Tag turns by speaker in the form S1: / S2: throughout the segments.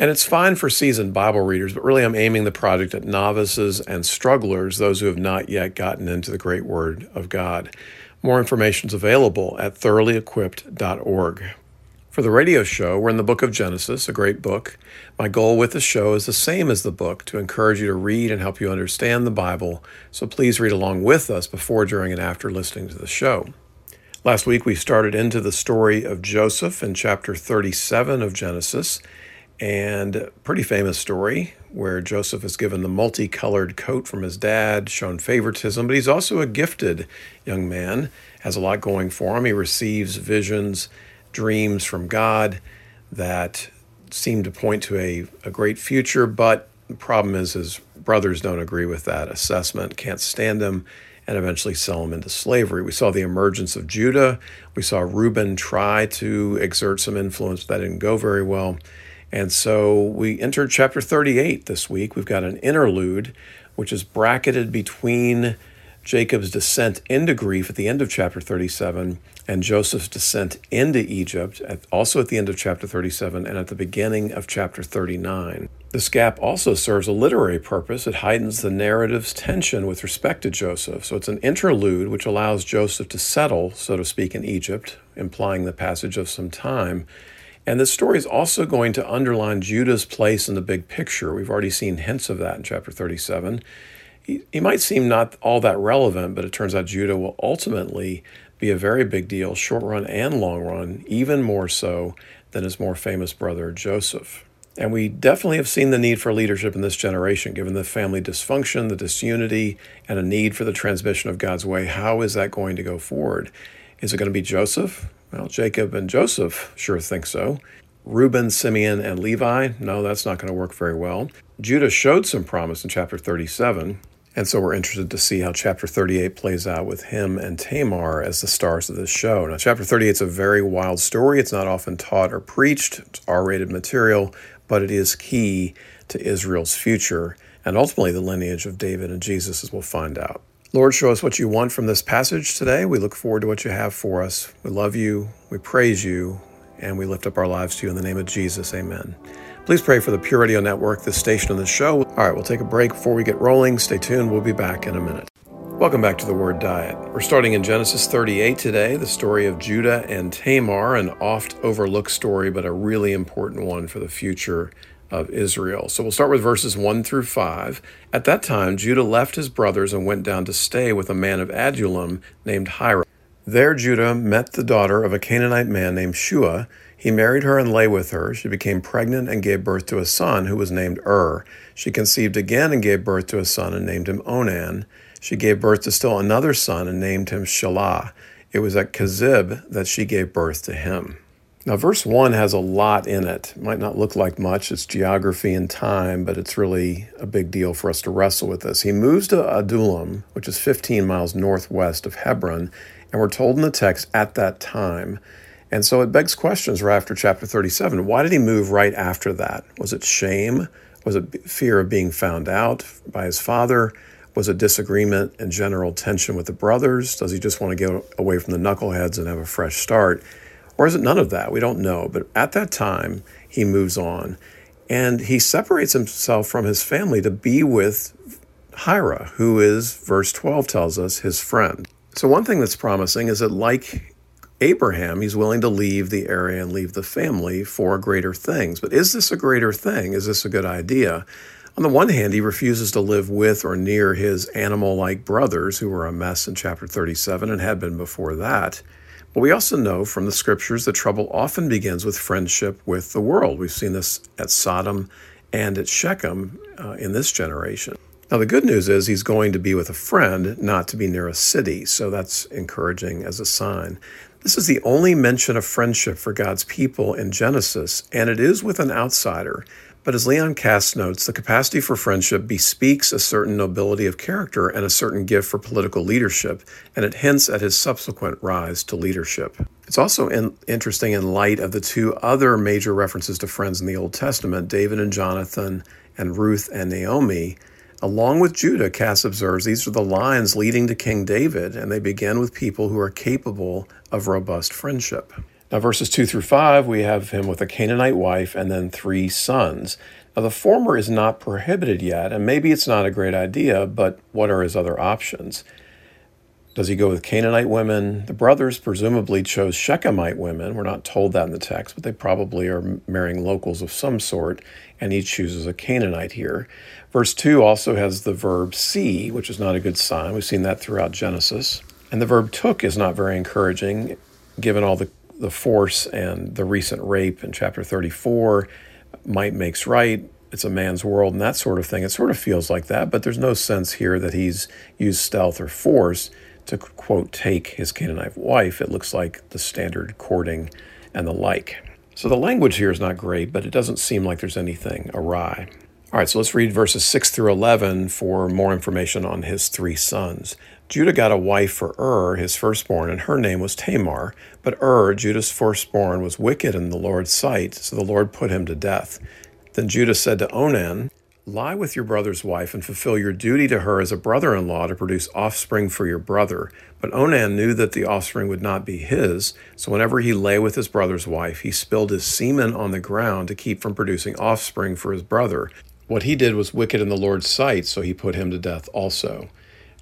S1: And it's fine for seasoned Bible readers, but really I'm aiming the project at novices and strugglers, those who have not yet gotten into the great Word of God. More information is available at thoroughly-equipped.org. For the radio show, we're in the book of Genesis, a great book. My goal with the show is the same as the book to encourage you to read and help you understand the Bible. So please read along with us before, during, and after listening to the show. Last week, we started into the story of Joseph in chapter 37 of Genesis and pretty famous story where Joseph is given the multicolored coat from his dad, shown favoritism, but he's also a gifted young man, has a lot going for him. He receives visions, dreams from God that seem to point to a, a great future, but the problem is his brothers don't agree with that assessment, can't stand him, and eventually sell him into slavery. We saw the emergence of Judah. We saw Reuben try to exert some influence, but that didn't go very well. And so we entered chapter 38 this week. We've got an interlude, which is bracketed between Jacob's descent into grief at the end of chapter 37 and Joseph's descent into Egypt, at, also at the end of chapter 37 and at the beginning of chapter 39. This gap also serves a literary purpose. It heightens the narrative's tension with respect to Joseph. So it's an interlude which allows Joseph to settle, so to speak, in Egypt, implying the passage of some time. And this story is also going to underline Judah's place in the big picture. We've already seen hints of that in chapter 37. He, he might seem not all that relevant, but it turns out Judah will ultimately be a very big deal, short run and long run, even more so than his more famous brother Joseph. And we definitely have seen the need for leadership in this generation, given the family dysfunction, the disunity, and a need for the transmission of God's way. How is that going to go forward? Is it going to be Joseph? Well, Jacob and Joseph sure think so. Reuben, Simeon, and Levi, no, that's not going to work very well. Judah showed some promise in chapter 37, and so we're interested to see how chapter 38 plays out with him and Tamar as the stars of this show. Now, chapter 38 is a very wild story. It's not often taught or preached, it's R rated material, but it is key to Israel's future and ultimately the lineage of David and Jesus, as we'll find out. Lord, show us what you want from this passage today. We look forward to what you have for us. We love you, we praise you, and we lift up our lives to you in the name of Jesus. Amen. Please pray for the Pure Radio Network, the station, and the show. All right, we'll take a break before we get rolling. Stay tuned. We'll be back in a minute. Welcome back to the Word Diet. We're starting in Genesis 38 today, the story of Judah and Tamar, an oft overlooked story, but a really important one for the future of Israel. So we'll start with verses 1 through 5. At that time, Judah left his brothers and went down to stay with a man of Adullam named Hira. There, Judah met the daughter of a Canaanite man named Shua. He married her and lay with her. She became pregnant and gave birth to a son who was named Ur. She conceived again and gave birth to a son and named him Onan. She gave birth to still another son and named him Shelah. It was at Kezib that she gave birth to him. Now, verse 1 has a lot in it. it. Might not look like much, it's geography and time, but it's really a big deal for us to wrestle with this. He moves to Adullam, which is 15 miles northwest of Hebron, and we're told in the text at that time. And so it begs questions right after chapter 37. Why did he move right after that? Was it shame? Was it fear of being found out by his father? Was it disagreement and general tension with the brothers? Does he just want to get away from the knuckleheads and have a fresh start? Or is it none of that? We don't know. But at that time, he moves on and he separates himself from his family to be with Hira, who is, verse 12 tells us, his friend. So, one thing that's promising is that, like Abraham, he's willing to leave the area and leave the family for greater things. But is this a greater thing? Is this a good idea? On the one hand, he refuses to live with or near his animal like brothers, who were a mess in chapter 37 and had been before that. But we also know from the scriptures that trouble often begins with friendship with the world. We've seen this at Sodom and at Shechem uh, in this generation. Now, the good news is he's going to be with a friend, not to be near a city, so that's encouraging as a sign. This is the only mention of friendship for God's people in Genesis, and it is with an outsider. But as Leon Kass notes, the capacity for friendship bespeaks a certain nobility of character and a certain gift for political leadership, and it hints at his subsequent rise to leadership. It's also in, interesting in light of the two other major references to friends in the Old Testament, David and Jonathan, and Ruth and Naomi. Along with Judah, Kass observes these are the lines leading to King David, and they begin with people who are capable of robust friendship. Now, verses 2 through 5, we have him with a Canaanite wife and then three sons. Now, the former is not prohibited yet, and maybe it's not a great idea, but what are his other options? Does he go with Canaanite women? The brothers presumably chose Shechemite women. We're not told that in the text, but they probably are marrying locals of some sort, and he chooses a Canaanite here. Verse 2 also has the verb see, which is not a good sign. We've seen that throughout Genesis. And the verb took is not very encouraging, given all the the force and the recent rape in chapter 34, might makes right, it's a man's world, and that sort of thing. It sort of feels like that, but there's no sense here that he's used stealth or force to, quote, take his Canaanite wife. It looks like the standard courting and the like. So the language here is not great, but it doesn't seem like there's anything awry. All right, so let's read verses 6 through 11 for more information on his three sons. Judah got a wife for Ur, his firstborn, and her name was Tamar. But Ur, Judah's firstborn, was wicked in the Lord's sight, so the Lord put him to death. Then Judah said to Onan, Lie with your brother's wife and fulfill your duty to her as a brother in law to produce offspring for your brother. But Onan knew that the offspring would not be his, so whenever he lay with his brother's wife, he spilled his semen on the ground to keep from producing offspring for his brother. What he did was wicked in the Lord's sight, so he put him to death also.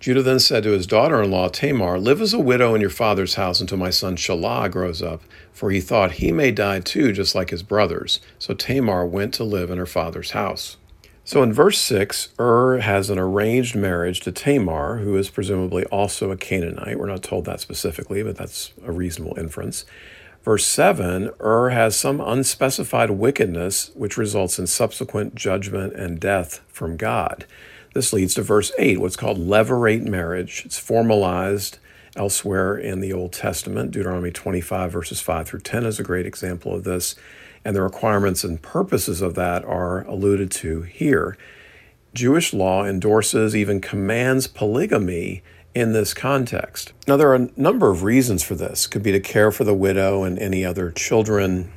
S1: Judah then said to his daughter in law Tamar, Live as a widow in your father's house until my son Shelah grows up, for he thought he may die too, just like his brothers. So Tamar went to live in her father's house. So in verse 6, Ur has an arranged marriage to Tamar, who is presumably also a Canaanite. We're not told that specifically, but that's a reasonable inference. Verse 7, Ur has some unspecified wickedness, which results in subsequent judgment and death from God. This leads to verse 8, what's called levirate marriage. It's formalized elsewhere in the Old Testament. Deuteronomy 25, verses 5 through 10 is a great example of this. And the requirements and purposes of that are alluded to here. Jewish law endorses, even commands polygamy in this context. Now, there are a number of reasons for this. It could be to care for the widow and any other children,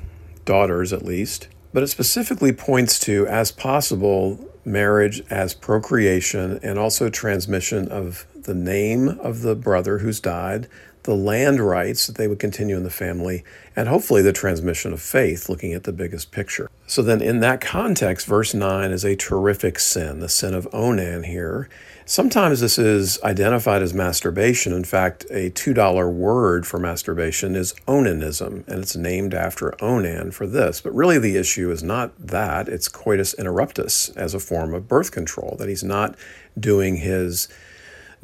S1: daughters at least. But it specifically points to, as possible, marriage as procreation and also transmission of the name of the brother who's died, the land rights that they would continue in the family, and hopefully the transmission of faith, looking at the biggest picture. So, then in that context, verse 9 is a terrific sin, the sin of Onan here. Sometimes this is identified as masturbation. In fact, a $2 word for masturbation is onanism, and it's named after Onan for this. But really, the issue is not that, it's coitus interruptus as a form of birth control, that he's not doing his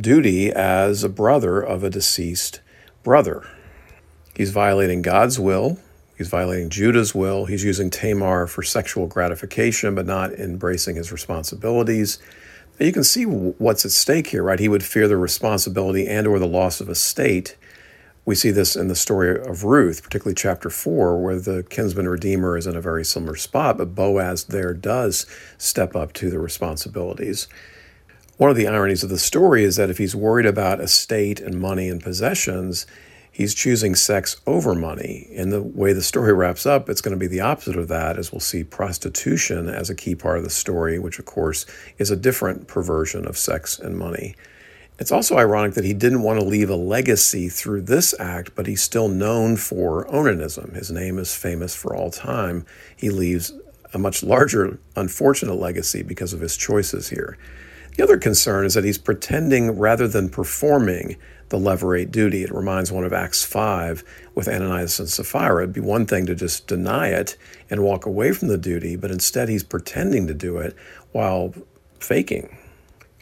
S1: duty as a brother of a deceased brother. He's violating God's will. He's violating Judah's will. He's using Tamar for sexual gratification, but not embracing his responsibilities. You can see what's at stake here, right? He would fear the responsibility and or the loss of a state. We see this in the story of Ruth, particularly chapter 4, where the kinsman redeemer is in a very similar spot, but Boaz there does step up to the responsibilities. One of the ironies of the story is that if he's worried about estate and money and possessions, he's choosing sex over money. And the way the story wraps up, it's going to be the opposite of that, as we'll see prostitution as a key part of the story, which, of course, is a different perversion of sex and money. It's also ironic that he didn't want to leave a legacy through this act, but he's still known for onanism. His name is famous for all time. He leaves a much larger, unfortunate legacy because of his choices here. The other concern is that he's pretending rather than performing the levirate duty. It reminds one of Acts 5 with Ananias and Sapphira. It'd be one thing to just deny it and walk away from the duty, but instead he's pretending to do it while faking.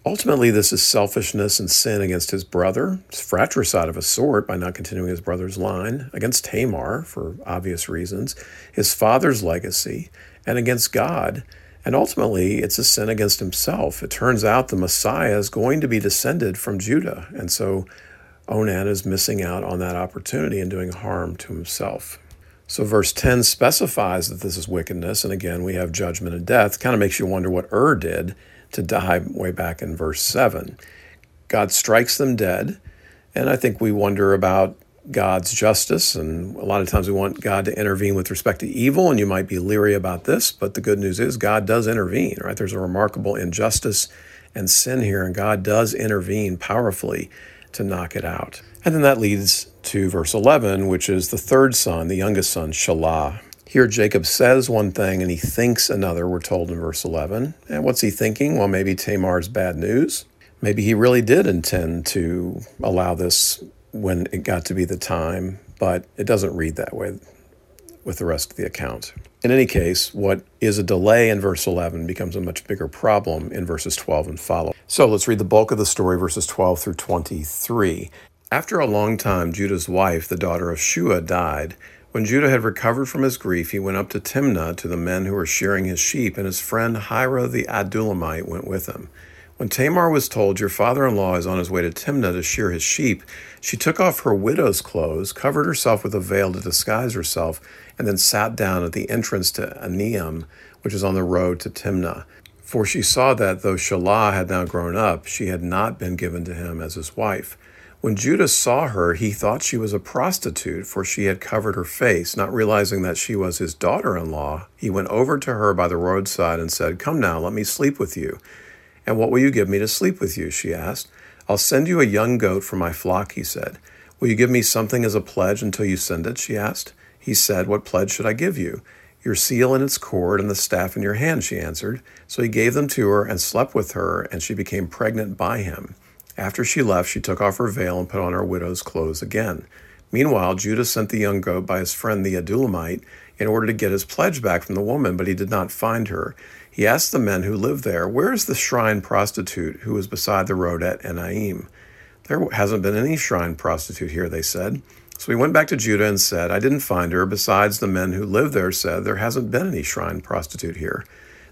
S1: Ultimately, this is selfishness and sin against his brother. It's fratricide of a sort by not continuing his brother's line, against Tamar for obvious reasons, his father's legacy, and against God and ultimately, it's a sin against himself. It turns out the Messiah is going to be descended from Judah. And so Onan is missing out on that opportunity and doing harm to himself. So, verse 10 specifies that this is wickedness. And again, we have judgment and death. Kind of makes you wonder what Ur did to die way back in verse 7. God strikes them dead. And I think we wonder about God's justice. And a lot of times we want God to intervene with respect to evil. And you might be leery about this. But the good news is God does intervene, right? There's a remarkable injustice and sin here. And God does intervene powerfully to knock it out. And then that leads to verse 11, which is the third son, the youngest son, Shelah. Here, Jacob says one thing and he thinks another, we're told in verse 11. And what's he thinking? Well, maybe Tamar's bad news. Maybe he really did intend to allow this when it got to be the time, but it doesn't read that way with the rest of the account. In any case, what is a delay in verse 11 becomes a much bigger problem in verses 12 and follow. So let's read the bulk of the story, verses 12 through 23. After a long time, Judah's wife, the daughter of Shua, died. When Judah had recovered from his grief, he went up to Timnah to the men who were shearing his sheep, and his friend Hira the Adullamite went with him. When Tamar was told, Your father in law is on his way to Timnah to shear his sheep, she took off her widow's clothes, covered herself with a veil to disguise herself, and then sat down at the entrance to Enaim, which is on the road to Timnah. For she saw that, though Shelah had now grown up, she had not been given to him as his wife. When Judah saw her, he thought she was a prostitute, for she had covered her face. Not realizing that she was his daughter in law, he went over to her by the roadside and said, Come now, let me sleep with you. And what will you give me to sleep with you? she asked. I'll send you a young goat for my flock, he said. Will you give me something as a pledge until you send it? she asked. He said, What pledge should I give you? Your seal and its cord and the staff in your hand, she answered. So he gave them to her and slept with her, and she became pregnant by him. After she left, she took off her veil and put on her widow's clothes again. Meanwhile, Judah sent the young goat by his friend the Adullamite in order to get his pledge back from the woman, but he did not find her. He asked the men who lived there, Where is the shrine prostitute who was beside the road at Enaim? There hasn't been any shrine prostitute here, they said. So he went back to Judah and said, I didn't find her. Besides, the men who live there said, There hasn't been any shrine prostitute here.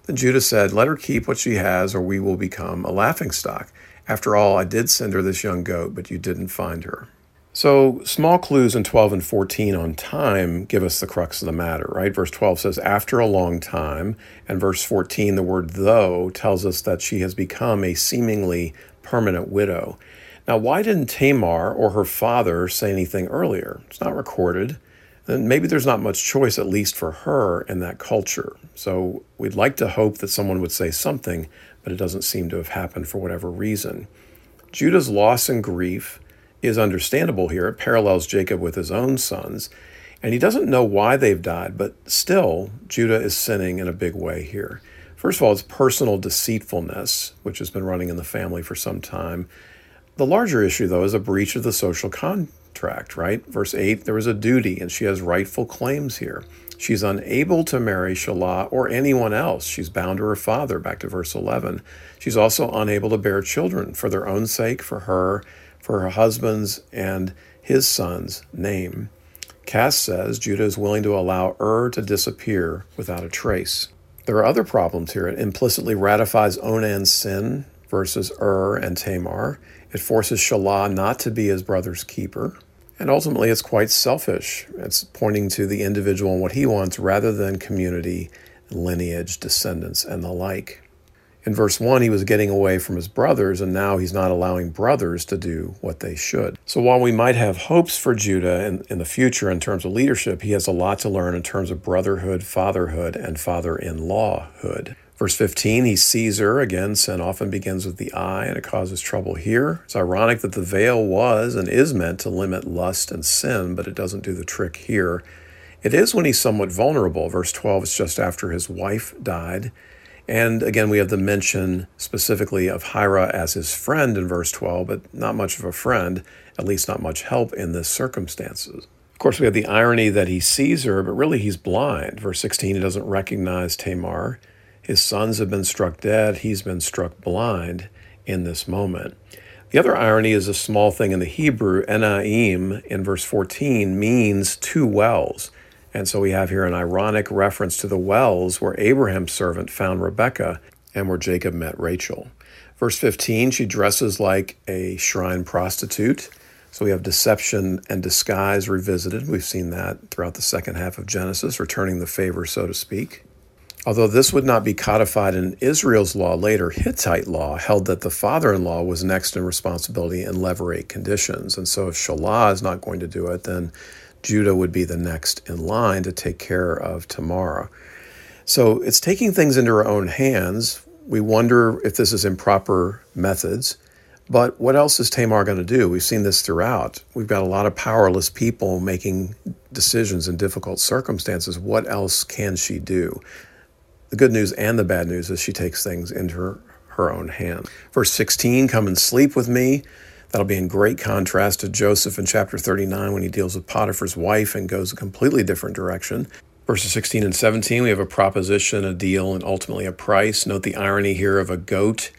S1: Then Judah said, Let her keep what she has, or we will become a laughingstock. After all, I did send her this young goat, but you didn't find her. So, small clues in 12 and 14 on time give us the crux of the matter, right? Verse 12 says, after a long time. And verse 14, the word though, tells us that she has become a seemingly permanent widow. Now, why didn't Tamar or her father say anything earlier? It's not recorded. And maybe there's not much choice, at least for her, in that culture. So, we'd like to hope that someone would say something, but it doesn't seem to have happened for whatever reason. Judah's loss and grief is understandable here. It parallels Jacob with his own sons, and he doesn't know why they've died, but still, Judah is sinning in a big way here. First of all, it's personal deceitfulness, which has been running in the family for some time. The larger issue, though, is a breach of the social contract, right? Verse 8 there was a duty, and she has rightful claims here. She's unable to marry Shelah or anyone else. She's bound to her father, back to verse 11. She's also unable to bear children for their own sake, for her, for her husband's, and his son's name. Kass says Judah is willing to allow Ur to disappear without a trace. There are other problems here. It implicitly ratifies Onan's sin versus Ur and Tamar. It forces Shelah not to be his brother's keeper. And ultimately, it's quite selfish. It's pointing to the individual and what he wants rather than community, lineage, descendants, and the like. In verse 1, he was getting away from his brothers, and now he's not allowing brothers to do what they should. So while we might have hopes for Judah in, in the future in terms of leadership, he has a lot to learn in terms of brotherhood, fatherhood, and father in lawhood. Verse 15, he sees her. Again, sin often begins with the eye and it causes trouble here. It's ironic that the veil was and is meant to limit lust and sin, but it doesn't do the trick here. It is when he's somewhat vulnerable. Verse 12 is just after his wife died. And again, we have the mention specifically of Hira as his friend in verse 12, but not much of a friend, at least not much help in this circumstances. Of course, we have the irony that he sees her, but really he's blind. Verse 16, he doesn't recognize Tamar. His sons have been struck dead. He's been struck blind in this moment. The other irony is a small thing in the Hebrew. Enaim in verse 14 means two wells. And so we have here an ironic reference to the wells where Abraham's servant found Rebekah and where Jacob met Rachel. Verse 15, she dresses like a shrine prostitute. So we have deception and disguise revisited. We've seen that throughout the second half of Genesis, returning the favor, so to speak. Although this would not be codified in Israel's law later, Hittite law held that the father in law was next in responsibility in levirate conditions. And so if Shelah is not going to do it, then Judah would be the next in line to take care of Tamar. So it's taking things into our own hands. We wonder if this is improper methods. But what else is Tamar going to do? We've seen this throughout. We've got a lot of powerless people making decisions in difficult circumstances. What else can she do? The good news and the bad news is she takes things into her, her own hands. Verse 16 Come and sleep with me. That'll be in great contrast to Joseph in chapter 39 when he deals with Potiphar's wife and goes a completely different direction. Verses 16 and 17, we have a proposition, a deal, and ultimately a price. Note the irony here of a goat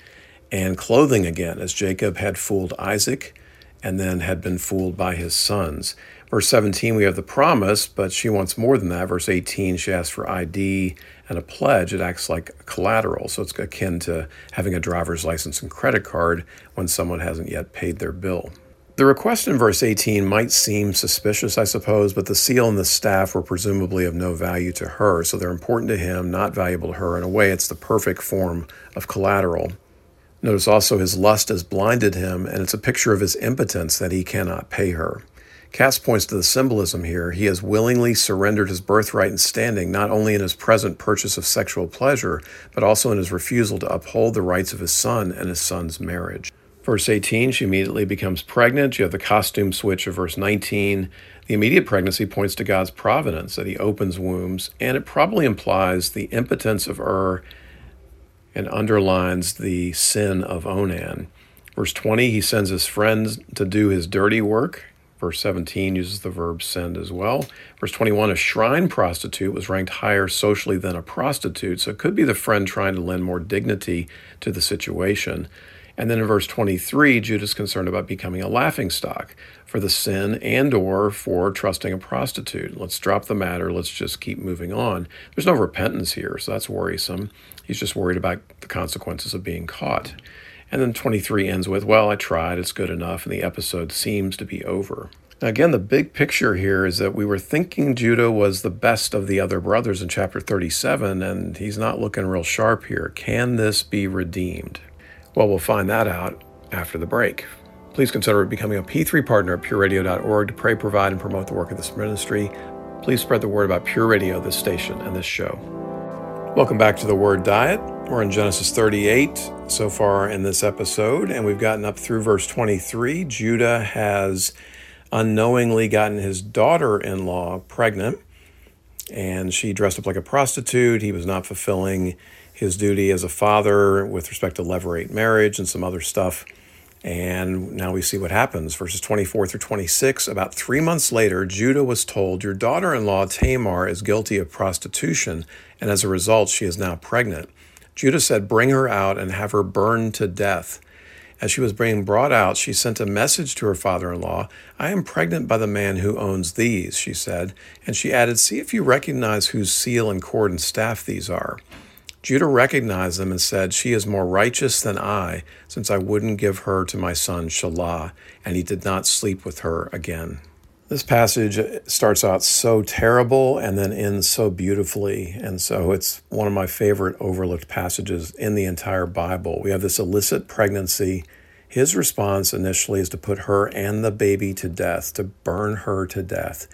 S1: and clothing again, as Jacob had fooled Isaac and then had been fooled by his sons. Verse 17, we have the promise, but she wants more than that. Verse 18, she asks for ID and a pledge. It acts like collateral, so it's akin to having a driver's license and credit card when someone hasn't yet paid their bill. The request in verse 18 might seem suspicious, I suppose, but the seal and the staff were presumably of no value to her, so they're important to him, not valuable to her. In a way, it's the perfect form of collateral. Notice also his lust has blinded him, and it's a picture of his impotence that he cannot pay her. Kass points to the symbolism here. He has willingly surrendered his birthright and standing, not only in his present purchase of sexual pleasure, but also in his refusal to uphold the rights of his son and his son's marriage. Verse 18, she immediately becomes pregnant. You have the costume switch of verse 19. The immediate pregnancy points to God's providence, that he opens wombs, and it probably implies the impotence of Ur and underlines the sin of Onan. Verse 20, he sends his friends to do his dirty work. Verse 17 uses the verb send as well. Verse 21, a shrine prostitute was ranked higher socially than a prostitute, so it could be the friend trying to lend more dignity to the situation. And then in verse 23, Judah's concerned about becoming a laughing stock for the sin and or for trusting a prostitute. Let's drop the matter. Let's just keep moving on. There's no repentance here, so that's worrisome. He's just worried about the consequences of being caught. And then 23 ends with, well, I tried, it's good enough, and the episode seems to be over. Again, the big picture here is that we were thinking Judah was the best of the other brothers in chapter 37, and he's not looking real sharp here. Can this be redeemed? Well, we'll find that out after the break. Please consider becoming a P3 partner at pureradio.org to pray, provide, and promote the work of this ministry. Please spread the word about Pure Radio, this station, and this show. Welcome back to the Word Diet. We're in Genesis 38 so far in this episode, and we've gotten up through verse 23. Judah has unknowingly gotten his daughter in law pregnant, and she dressed up like a prostitute. He was not fulfilling his duty as a father with respect to levirate marriage and some other stuff. And now we see what happens. Verses 24 through 26. About three months later, Judah was told, Your daughter in law Tamar is guilty of prostitution, and as a result, she is now pregnant. Judah said, Bring her out and have her burned to death. As she was being brought out, she sent a message to her father in law. I am pregnant by the man who owns these, she said. And she added, See if you recognize whose seal and cord and staff these are. Judah recognized them and said, She is more righteous than I, since I wouldn't give her to my son Shelah, and he did not sleep with her again. This passage starts out so terrible and then ends so beautifully. And so it's one of my favorite overlooked passages in the entire Bible. We have this illicit pregnancy. His response initially is to put her and the baby to death, to burn her to death.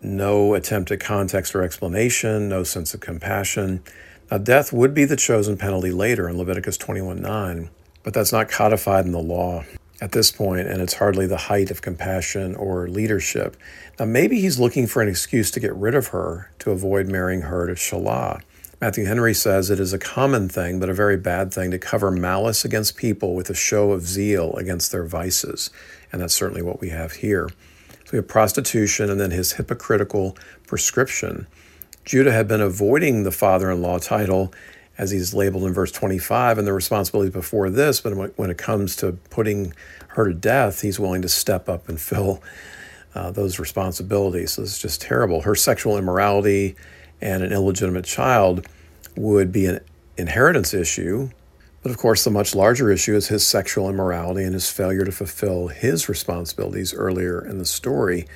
S1: No attempt at context or explanation, no sense of compassion. Now, death would be the chosen penalty later in Leviticus 21 9, but that's not codified in the law at this point, and it's hardly the height of compassion or leadership. Now, maybe he's looking for an excuse to get rid of her to avoid marrying her to Shelah. Matthew Henry says it is a common thing, but a very bad thing, to cover malice against people with a show of zeal against their vices. And that's certainly what we have here. So we have prostitution and then his hypocritical prescription. Judah had been avoiding the father in law title as he's labeled in verse 25 and the responsibilities before this, but when it comes to putting her to death, he's willing to step up and fill uh, those responsibilities. So it's just terrible. Her sexual immorality and an illegitimate child would be an inheritance issue, But of course, the much larger issue is his sexual immorality and his failure to fulfill his responsibilities earlier in the story.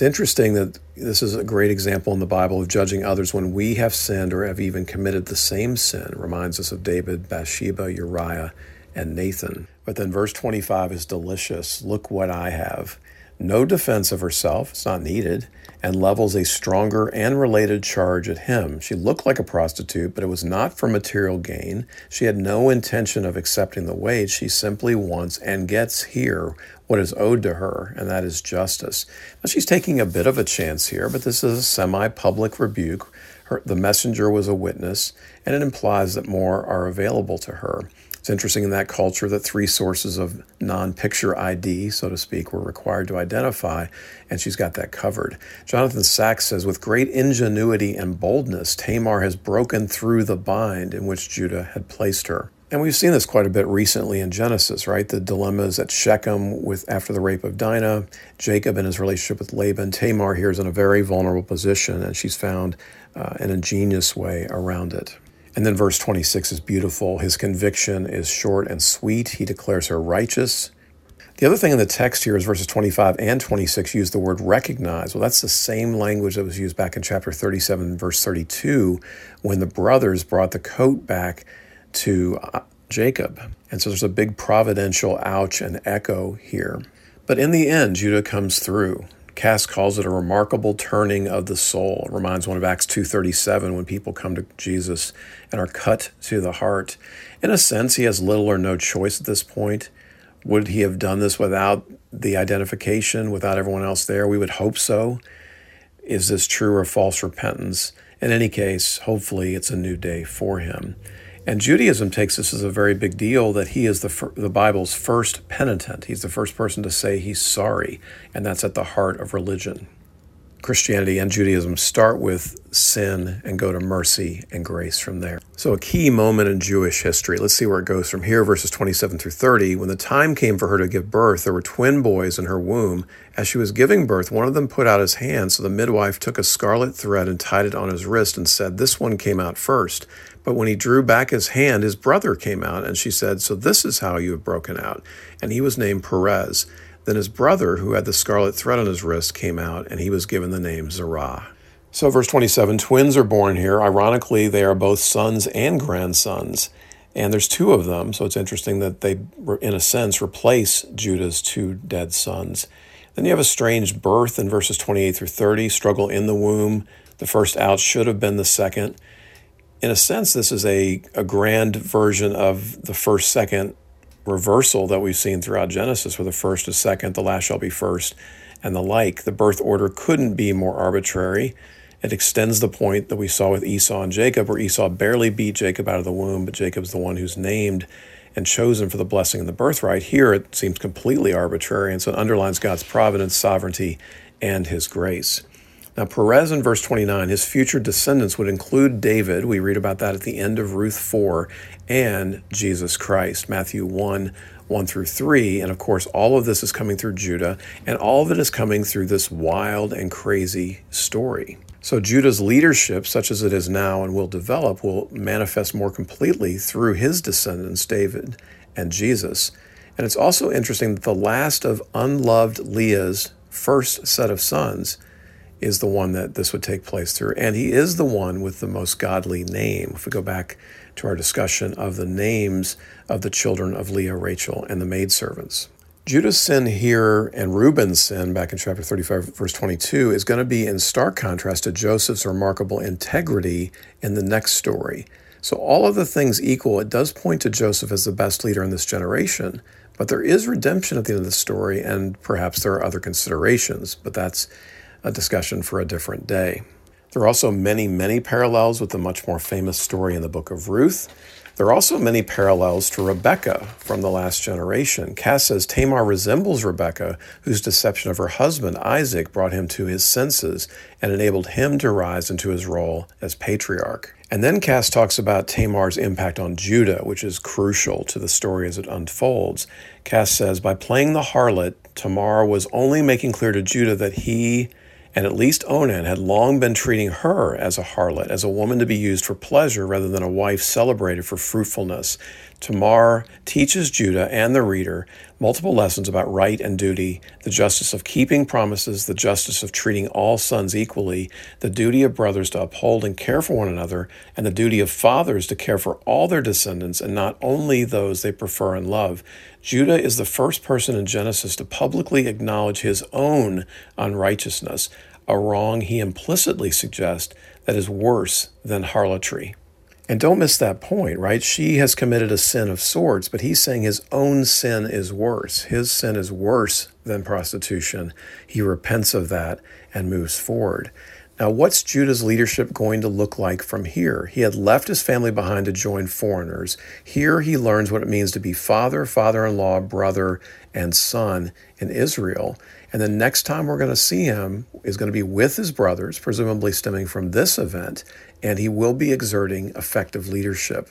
S1: It's interesting that this is a great example in the Bible of judging others when we have sinned or have even committed the same sin. Reminds us of David, Bathsheba, Uriah, and Nathan. But then verse 25 is delicious. Look what I have. No defense of herself, it's not needed, and levels a stronger and related charge at him. She looked like a prostitute, but it was not for material gain. She had no intention of accepting the wage. She simply wants and gets here what is owed to her, and that is justice. Now, she's taking a bit of a chance here, but this is a semi public rebuke. Her, the messenger was a witness, and it implies that more are available to her. It's interesting in that culture that three sources of non picture ID, so to speak, were required to identify, and she's got that covered. Jonathan Sacks says, with great ingenuity and boldness, Tamar has broken through the bind in which Judah had placed her. And we've seen this quite a bit recently in Genesis, right? The dilemmas at Shechem with after the rape of Dinah, Jacob and his relationship with Laban. Tamar here is in a very vulnerable position, and she's found uh, an ingenious way around it. And then verse 26 is beautiful. His conviction is short and sweet. He declares her righteous. The other thing in the text here is verses 25 and 26 use the word recognize. Well, that's the same language that was used back in chapter 37, verse 32, when the brothers brought the coat back to uh, Jacob. And so there's a big providential ouch and echo here. But in the end, Judah comes through. Kass calls it a remarkable turning of the soul. It reminds one of Acts 2:37 when people come to Jesus and are cut to the heart. In a sense, he has little or no choice at this point. Would he have done this without the identification, without everyone else there? We would hope so. Is this true or false repentance? In any case, hopefully it's a new day for him. And Judaism takes this as a very big deal that he is the, the Bible's first penitent. He's the first person to say he's sorry, and that's at the heart of religion. Christianity and Judaism start with sin and go to mercy and grace from there. So, a key moment in Jewish history. Let's see where it goes from here, verses 27 through 30. When the time came for her to give birth, there were twin boys in her womb. As she was giving birth, one of them put out his hand. So the midwife took a scarlet thread and tied it on his wrist and said, This one came out first. But when he drew back his hand, his brother came out, and she said, So this is how you have broken out. And he was named Perez. Then his brother, who had the scarlet thread on his wrist, came out, and he was given the name Zerah. So, verse 27 twins are born here. Ironically, they are both sons and grandsons. And there's two of them, so it's interesting that they, in a sense, replace Judah's two dead sons. Then you have a strange birth in verses 28 through 30, struggle in the womb. The first out should have been the second in a sense, this is a, a grand version of the first second reversal that we've seen throughout Genesis, where the first is second, the last shall be first, and the like. The birth order couldn't be more arbitrary. It extends the point that we saw with Esau and Jacob, where Esau barely beat Jacob out of the womb, but Jacob's the one who's named and chosen for the blessing and the birthright. Here it seems completely arbitrary, and so it underlines God's providence, sovereignty, and his grace. Now, Perez in verse 29, his future descendants would include David. We read about that at the end of Ruth 4 and Jesus Christ, Matthew 1 1 through 3. And of course, all of this is coming through Judah, and all of it is coming through this wild and crazy story. So, Judah's leadership, such as it is now and will develop, will manifest more completely through his descendants, David and Jesus. And it's also interesting that the last of unloved Leah's first set of sons is the one that this would take place through. And he is the one with the most godly name. If we go back to our discussion of the names of the children of Leah, Rachel, and the maidservants. Judah's sin here and Reuben's sin back in chapter 35, verse 22, is going to be in stark contrast to Joseph's remarkable integrity in the next story. So, all of the things equal, it does point to Joseph as the best leader in this generation, but there is redemption at the end of the story, and perhaps there are other considerations, but that's a discussion for a different day. There are also many, many parallels with the much more famous story in the book of Ruth. There are also many parallels to Rebecca from the last generation. Kass says Tamar resembles Rebecca, whose deception of her husband, Isaac, brought him to his senses and enabled him to rise into his role as patriarch. And then Kass talks about Tamar's impact on Judah, which is crucial to the story as it unfolds. Kass says, By playing the harlot, Tamar was only making clear to Judah that he And at least Onan had long been treating her as a harlot, as a woman to be used for pleasure rather than a wife celebrated for fruitfulness. Tamar teaches Judah and the reader multiple lessons about right and duty, the justice of keeping promises, the justice of treating all sons equally, the duty of brothers to uphold and care for one another, and the duty of fathers to care for all their descendants and not only those they prefer and love. Judah is the first person in Genesis to publicly acknowledge his own unrighteousness, a wrong he implicitly suggests that is worse than harlotry. And don't miss that point, right? She has committed a sin of sorts, but he's saying his own sin is worse. His sin is worse than prostitution. He repents of that and moves forward. Now, what's Judah's leadership going to look like from here? He had left his family behind to join foreigners. Here he learns what it means to be father, father in law, brother, and son in Israel. And the next time we're going to see him is going to be with his brothers, presumably stemming from this event, and he will be exerting effective leadership.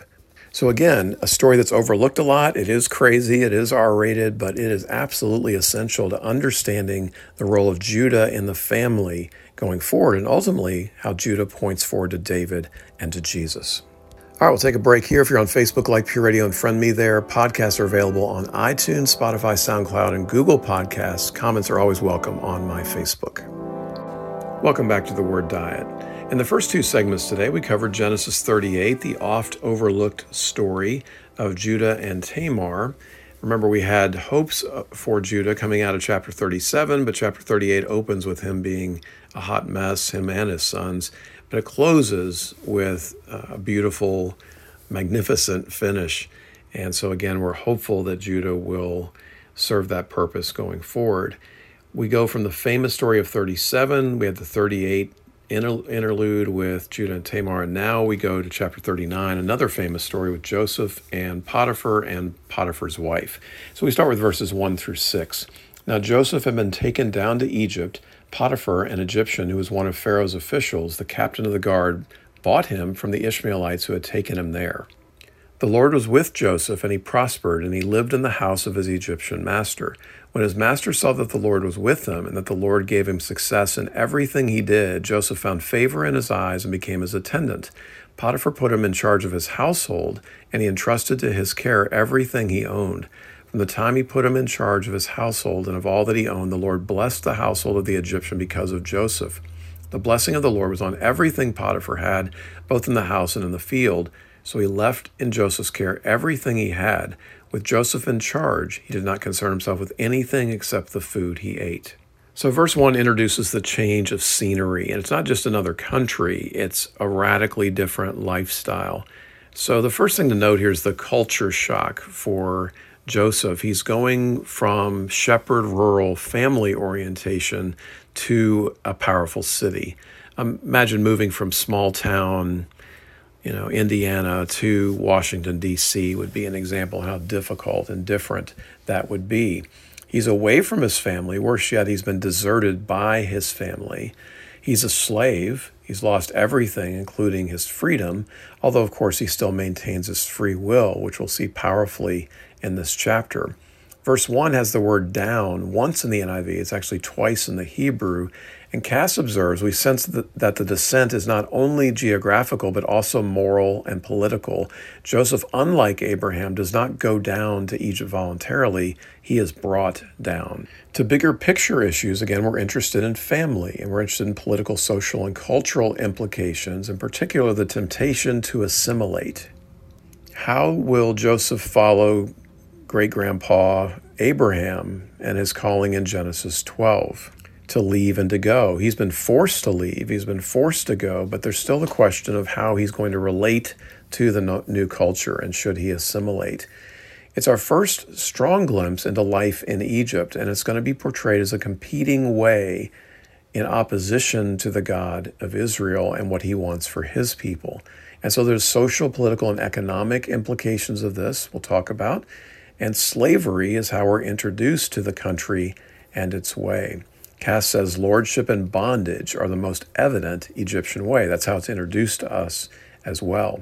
S1: So, again, a story that's overlooked a lot. It is crazy, it is R rated, but it is absolutely essential to understanding the role of Judah in the family going forward, and ultimately how Judah points forward to David and to Jesus. All right, we'll take a break here. If you're on Facebook, like Pure Radio and friend me there. Podcasts are available on iTunes, Spotify, SoundCloud, and Google Podcasts. Comments are always welcome on my Facebook. Welcome back to the Word Diet. In the first two segments today, we covered Genesis 38, the oft overlooked story of Judah and Tamar. Remember, we had hopes uh, for Judah coming out of chapter 37, but chapter 38 opens with him being a hot mess, him and his sons. But it closes with a beautiful, magnificent finish. And so, again, we're hopeful that Judah will serve that purpose going forward. We go from the famous story of 37, we had the 38 interlude with Judah and Tamar, and now we go to chapter 39, another famous story with Joseph and Potiphar and Potiphar's wife. So we start with verses 1 through 6. Now Joseph had been taken down to Egypt Potiphar, an Egyptian who was one of Pharaoh's officials, the captain of the guard, bought him from the Ishmaelites who had taken him there. The Lord was with Joseph, and he prospered, and he lived in the house of his Egyptian master. When his master saw that the Lord was with him, and that the Lord gave him success in everything he did, Joseph found favor in his eyes and became his attendant. Potiphar put him in charge of his household, and he entrusted to his care everything he owned. From the time he put him in charge of his household and of all that he owned, the Lord blessed the household of the Egyptian because of Joseph. The blessing of the Lord was on everything Potiphar had, both in the house and in the field. So he left in Joseph's care everything he had. With Joseph in charge, he did not concern himself with anything except the food he ate. So, verse 1 introduces the change of scenery, and it's not just another country, it's a radically different lifestyle. So, the first thing to note here is the culture shock for Joseph. He's going from shepherd rural family orientation to a powerful city. Imagine moving from small town, you know, Indiana to Washington, D.C. would be an example how difficult and different that would be. He's away from his family. Worse yet, he's been deserted by his family. He's a slave. He's lost everything, including his freedom, although, of course, he still maintains his free will, which we'll see powerfully in this chapter. Verse 1 has the word down once in the NIV, it's actually twice in the Hebrew. And Kass observes, we sense that, the descent is not only geographical, but also moral and political. Joseph, unlike Abraham, does not go down to Egypt voluntarily, he is brought down. To bigger picture issues, again, we're interested in family and we're interested in political, social, and cultural implications, in particular, the temptation to assimilate. How will Joseph follow great grandpa Abraham and his calling in Genesis 12 to leave and to go. He's been forced to leave, he's been forced to go, but there's still the question of how he's going to relate to the new culture and should he assimilate. It's our first strong glimpse into life in Egypt, and it's going to be portrayed as a competing way in opposition to the God of Israel and what he wants for his people. And so there's social, political, and economic implications of this we'll talk about. And slavery is how we're introduced to the country and its way. Kass says lordship and bondage are the most evident Egyptian way. That's how it's introduced to us as well.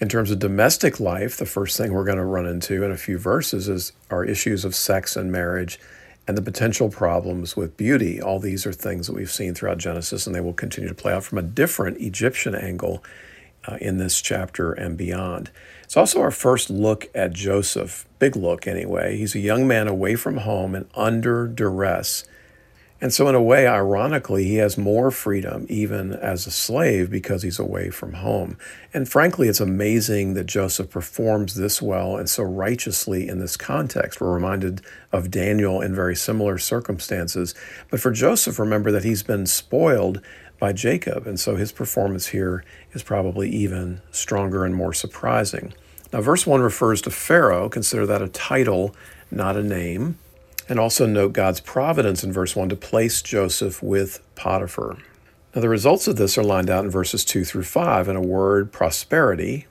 S1: In terms of domestic life, the first thing we're going to run into in a few verses is our issues of sex and marriage and the potential problems with beauty. All these are things that we've seen throughout Genesis, and they will continue to play out from a different Egyptian angle uh, in this chapter and beyond. It's also our first look at Joseph, big look anyway. He's a young man away from home and under duress and so, in a way, ironically, he has more freedom even as a slave because he's away from home. And frankly, it's amazing that Joseph performs this well and so righteously in this context. We're reminded of Daniel in very similar circumstances. But for Joseph, remember that he's been spoiled by Jacob. And so his performance here is probably even stronger and more surprising. Now, verse 1 refers to Pharaoh. Consider that a title, not a name. And also note God's providence in verse 1 to place Joseph with Potiphar. Now, the results of this are lined out in verses 2 through 5 in a word prosperity.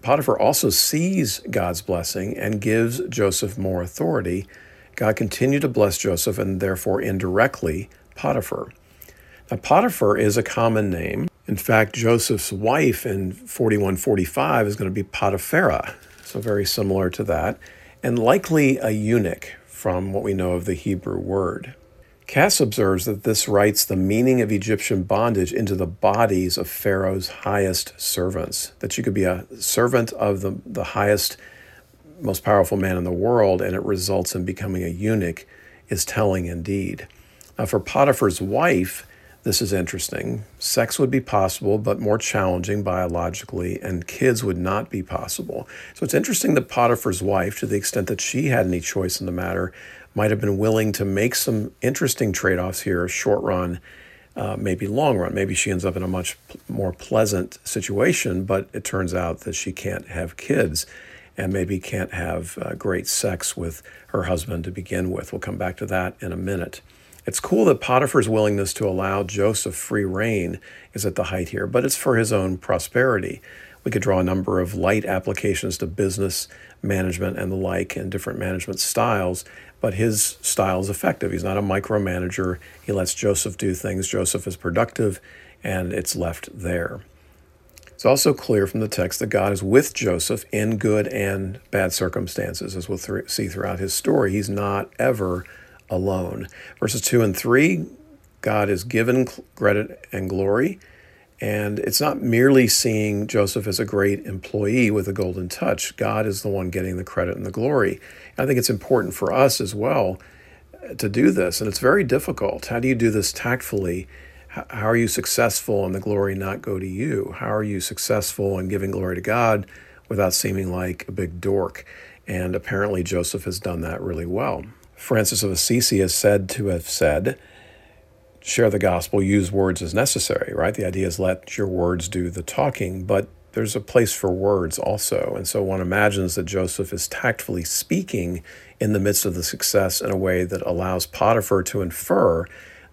S1: Potiphar also sees God's blessing and gives Joseph more authority. God continued to bless Joseph and therefore indirectly Potiphar. Now, Potiphar is a common name. In fact, Joseph's wife in 4145 is going to be Potiphera, so very similar to that, and likely a eunuch from what we know of the Hebrew word. Kass observes that this writes the meaning of Egyptian bondage into the bodies of Pharaoh's highest servants, that you could be a servant of the, the highest, most powerful man in the world, and it results in becoming a eunuch, is telling indeed. Now, for Potiphar's wife, this is interesting. Sex would be possible, but more challenging biologically, and kids would not be possible. So it's interesting that Potiphar's wife, to the extent that she had any choice in the matter, might have been willing to make some interesting trade offs here, short run, uh, maybe long run. Maybe she ends up in a much more pleasant situation, but it turns out that she can't have kids and maybe can't have uh, great sex with her husband to begin with. We'll come back to that in a minute. It's cool that Potiphar's willingness to allow Joseph free rein is at the height here, but it's for his own prosperity. We could draw a number of light applications to business management and the like and different management styles, but his style is effective. He's not a micromanager. He lets Joseph do things. Joseph is productive, and it's left there. It's also clear from the text that God is with Joseph in good and bad circumstances, as we'll th- see throughout his story. He's not ever alone. Verses 2 and 3, God is given credit and glory. And it's not merely seeing Joseph as a great employee with a golden touch. God is the one getting the credit and the glory. And I think it's important for us as well uh, to do this. And it's very difficult. How do you do this tactfully? How are you successful and the glory not go to you? How are you successful in giving glory to God without seeming like a big dork? And apparently, Joseph has done that really well. Francis of Assisi is said to have said, share the gospel, use words as necessary, right? The idea is let your words do the talking, but there's a place for words also. And so one imagines that Joseph is tactfully speaking in the midst of the success in a way that allows Potiphar to infer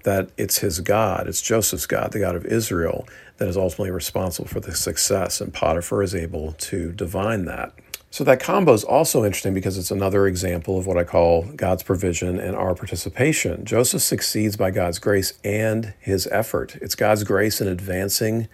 S1: that it's his God, it's Joseph's God, the God of Israel, that is ultimately responsible for the success. And Potiphar is able to divine that. So that combo is also interesting because it's another example of what I call God's provision and our participation. Joseph succeeds by God's grace and his effort. It's God's grace in advancing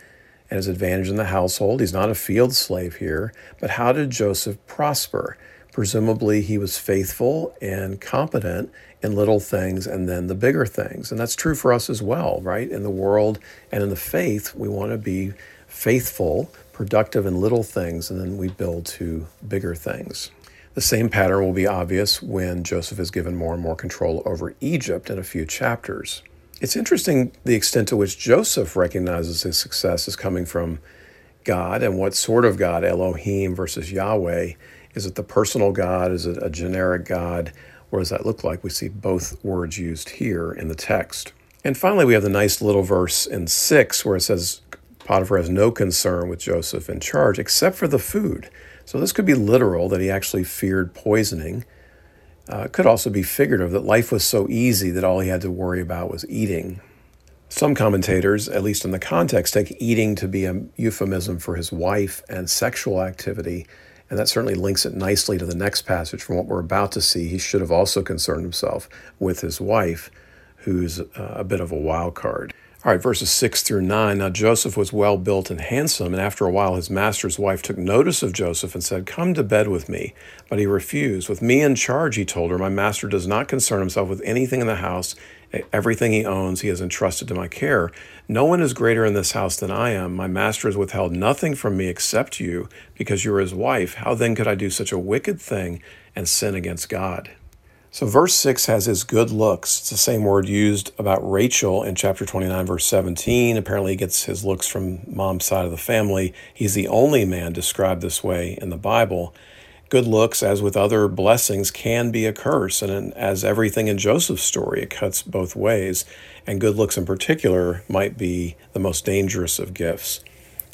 S1: and his advantage in the household. He's not a field slave here, but how did Joseph prosper? Presumably, he was faithful and competent in little things and then the bigger things. And that's true for us as well, right? In the world and in the faith, we want to be faithful productive in little things, and then we build to bigger things. The same pattern will be obvious when Joseph is given more and more control over Egypt in a few chapters. It's interesting the extent to which Joseph recognizes his success is coming from God and what sort of God, Elohim versus Yahweh. Is it the personal God? Is it a generic God? What does that look like? We see both words used here in the text. And finally, we have the nice little verse in 6 where it says, Potiphar has no concern with Joseph in charge except for the food. So this could be literal that he actually feared poisoning. Uh, it could also be figurative that life was so easy that all he had to worry about was eating. Some commentators, at least in the context, take eating to be a euphemism for his wife and sexual activity, and that certainly links it nicely to the next passage from what we're about to see. He should have also concerned himself with his wife, who's uh, a bit of a wild card. All right, verses 6 through 9. Now Joseph was well built and handsome, and after a while his master's wife took notice of Joseph and said, Come to bed with me. But he refused. With me in charge, he told her, My master does not concern himself with anything in the house. Everything he owns, he has entrusted to my care. No one is greater in this house than I am. My master has withheld nothing from me except you, because you are his wife. How then could I do such a wicked thing and sin against God? So, verse 6 has his good looks. It's the same word used about Rachel in chapter 29, verse 17. Apparently, he gets his looks from mom's side of the family. He's the only man described this way in the Bible. Good looks, as with other blessings, can be a curse. And as everything in Joseph's story, it cuts both ways. And good looks in particular might be the most dangerous of gifts.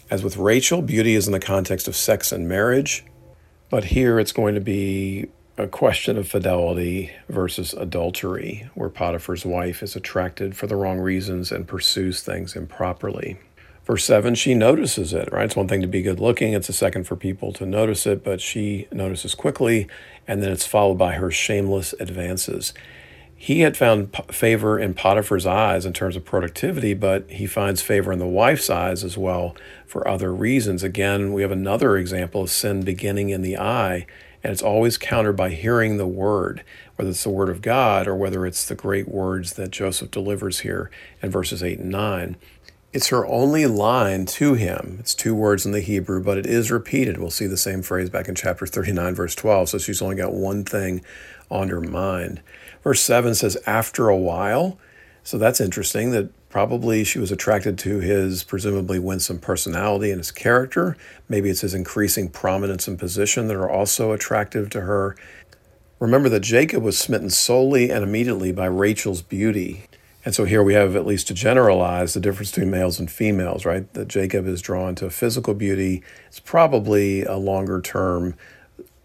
S1: As with Rachel, beauty is in the context of sex and marriage. But here it's going to be a question of fidelity versus adultery, where Potiphar's wife is attracted for the wrong reasons and pursues things improperly. Verse 7, she notices it, right? It's one thing to be good looking, it's a second for people to notice it, but she notices quickly, and then it's followed by her shameless advances. He had found favor in Potiphar's eyes in terms of productivity, but he finds favor in the wife's eyes as well for other reasons. Again, we have another example of sin beginning in the eye and it's always countered by hearing the word, whether it's the word of God or whether it's the great words that Joseph delivers here in verses 8 and 9. It's her only line to him. It's two words in the Hebrew, but it is repeated. We'll see the same phrase back in chapter 39, verse 12. So she's only got one thing on her mind. Verse 7 says, after a while. So that's interesting that Probably she was attracted to his presumably winsome personality and his character. Maybe it's his increasing prominence and position that are also attractive to her. Remember that Jacob was smitten solely and immediately by Rachel's beauty. And so here we have, at least to generalize, the difference between males and females, right? That Jacob is drawn to physical beauty. It's probably a longer term